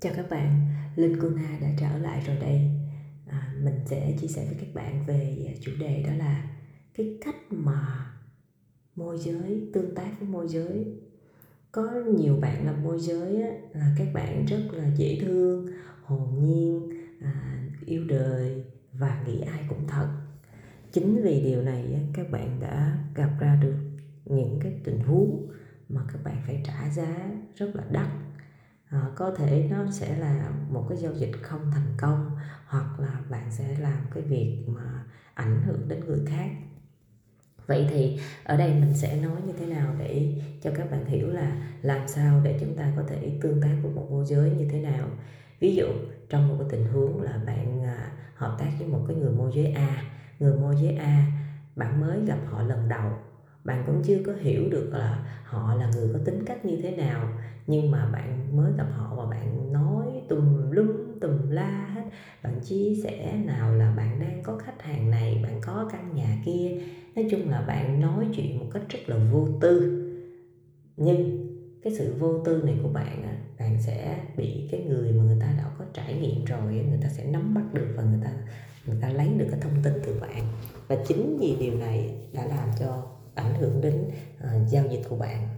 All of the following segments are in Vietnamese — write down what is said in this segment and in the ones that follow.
Chào các bạn, Linh Kuna đã trở lại rồi đây. À, mình sẽ chia sẻ với các bạn về à, chủ đề đó là cái cách mà môi giới tương tác với môi giới. Có nhiều bạn làm môi giới á, là các bạn rất là dễ thương, hồn nhiên, à, yêu đời và nghĩ ai cũng thật. Chính vì điều này các bạn đã gặp ra được những cái tình huống mà các bạn phải trả giá rất là đắt có thể nó sẽ là một cái giao dịch không thành công, hoặc là bạn sẽ làm cái việc mà ảnh hưởng đến người khác. Vậy thì ở đây mình sẽ nói như thế nào để cho các bạn hiểu là làm sao để chúng ta có thể tương tác với một môi giới như thế nào? Ví dụ, trong một cái tình huống là bạn à, hợp tác với một cái người môi giới A, người môi giới A bạn mới gặp họ lần đầu, bạn cũng chưa có hiểu được là họ là người có tính cách như thế nào, nhưng mà bạn mới gặp họ và bạn nói tùm lum tùm la hết bạn chia sẻ nào là bạn đang có khách hàng này bạn có căn nhà kia. Nói chung là bạn nói chuyện một cách rất là vô tư. Nhưng cái sự vô tư này của bạn bạn sẽ bị cái người mà người ta đã có trải nghiệm rồi người ta sẽ nắm bắt được và người ta người ta lấy được cái thông tin từ bạn. Và chính vì điều này đã làm cho ảnh hưởng đến uh, giao dịch của bạn.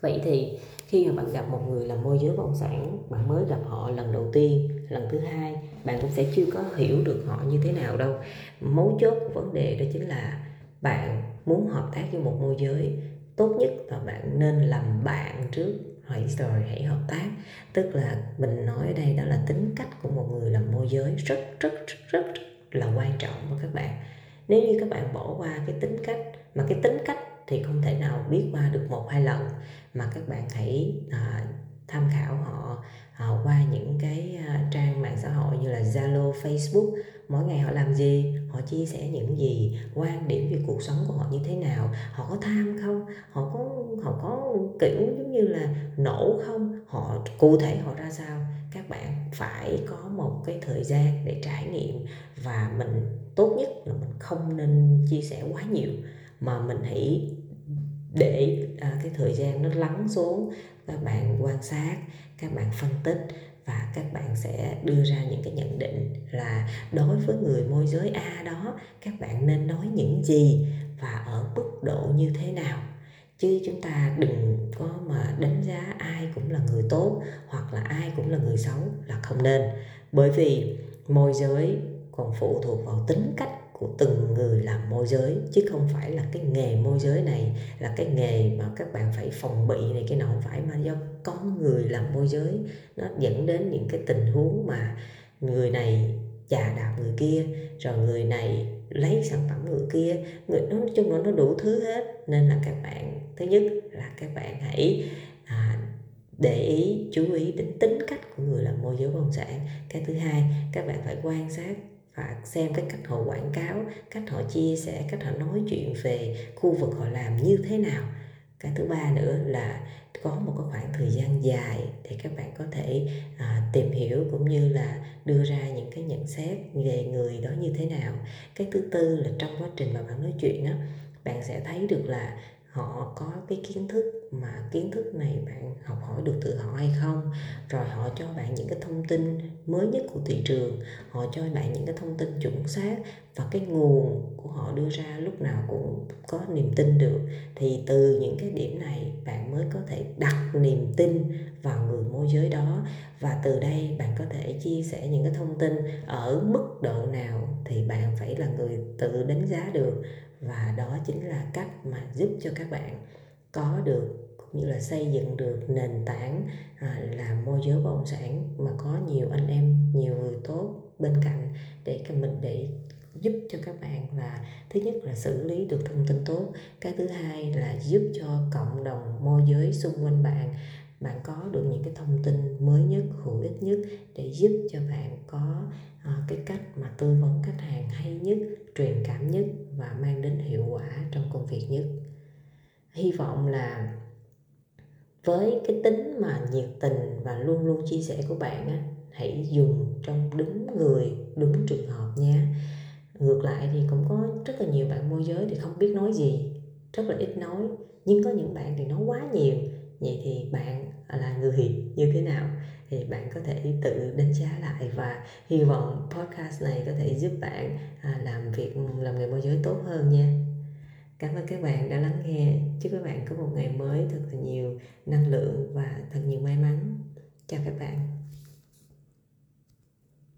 Vậy thì khi mà bạn gặp một người làm môi giới bất động sản bạn mới gặp họ lần đầu tiên lần thứ hai bạn cũng sẽ chưa có hiểu được họ như thế nào đâu. Mấu chốt của vấn đề đó chính là bạn muốn hợp tác với một môi giới tốt nhất là bạn nên làm bạn trước. Hãy rồi hãy hợp tác. Tức là mình nói ở đây đó là tính cách của một người làm môi giới rất rất rất, rất là quan trọng với các bạn. Nếu như các bạn bỏ qua cái tính cách mà cái tính cách thì không thể nào biết qua được một hai lần. Mà các bạn hãy à, tham khảo họ à, qua những cái à, trang mạng xã hội như là Zalo, Facebook. Mỗi ngày họ làm gì? Họ chia sẻ những gì? Quan điểm về cuộc sống của họ như thế nào? Họ có tham không? Họ có họ có kiểu giống như là nổ không? Họ cụ thể họ ra sao? Các bạn phải có một cái thời gian để trải nghiệm và mình tốt nhất là mình không nên chia sẻ quá nhiều mà mình hãy để à, cái thời gian nó lắng xuống các bạn quan sát các bạn phân tích và các bạn sẽ đưa ra những cái nhận định là đối với người môi giới A đó các bạn nên nói những gì và ở mức độ như thế nào. Chứ chúng ta đừng có mà đánh giá ai cũng là người tốt hoặc là ai cũng là người xấu là không nên. Bởi vì môi giới còn phụ thuộc vào tính cách của từng người làm môi giới chứ không phải là cái nghề môi giới này là cái nghề mà các bạn phải phòng bị này cái nào không phải mà do con người làm môi giới. Nó dẫn đến những cái tình huống mà người này chà đạp người kia rồi người này lấy sản phẩm người kia. Người nói chung là nó đủ thứ hết nên là các bạn thứ nhất là các bạn hãy à, để ý chú ý đến tính cách của người làm môi giới bất động sản. Cái thứ hai các bạn phải quan sát và xem cái cách họ quảng cáo cách họ chia sẻ cách họ nói chuyện về khu vực họ làm như thế nào. Cái thứ ba nữa là có một cái khoảng thời gian dài để các bạn có thể à, tìm hiểu cũng như là đưa ra những cái nhận xét về người đó như thế nào. Cái thứ tư là trong quá trình mà bạn nói chuyện á bạn sẽ thấy được là họ có cái kiến thức mà kiến thức này bạn học hỏi được từ họ hay không? Rồi họ cho bạn những cái thông tin mới nhất của thị trường, họ cho bạn những cái thông tin chuẩn xác và cái nguồn của họ đưa ra lúc nào cũng có niềm tin được. Thì từ những cái điểm này, bạn mới có thể đặt niềm tin vào người môi giới đó. Và từ đây, bạn có thể chia sẻ những cái thông tin ở mức độ nào thì bạn phải là người tự đánh giá được. Và đó chính là cách mà giúp cho các bạn có được cũng như là xây dựng được nền tảng à, làm môi giới bất động sản mà có nhiều anh em nhiều người tốt bên cạnh để mình để giúp cho các bạn là thứ nhất là xử lý được thông tin tốt cái thứ hai là giúp cho cộng đồng môi giới xung quanh bạn bạn có được những cái thông tin mới nhất hữu ích nhất để giúp cho bạn có uh, cái cách mà tư vấn khách hàng hay nhất truyền cảm nhất và mang đến hiệu quả trong công việc nhất hy vọng là với cái tính mà nhiệt tình và luôn luôn chia sẻ của bạn á, hãy dùng trong đúng người, đúng trường hợp nha. Ngược lại thì cũng có rất là nhiều bạn môi giới thì không biết nói gì, rất là ít nói, nhưng có những bạn thì nói quá nhiều. Vậy thì bạn là người như thế nào? Thì bạn có thể tự đánh giá lại và hy vọng podcast này có thể giúp bạn à, làm việc, làm nghề môi giới tốt hơn nha cảm ơn các bạn đã lắng nghe. Chúc các bạn có một ngày mới thật là nhiều năng lượng và thật nhiều may mắn. Chào các bạn.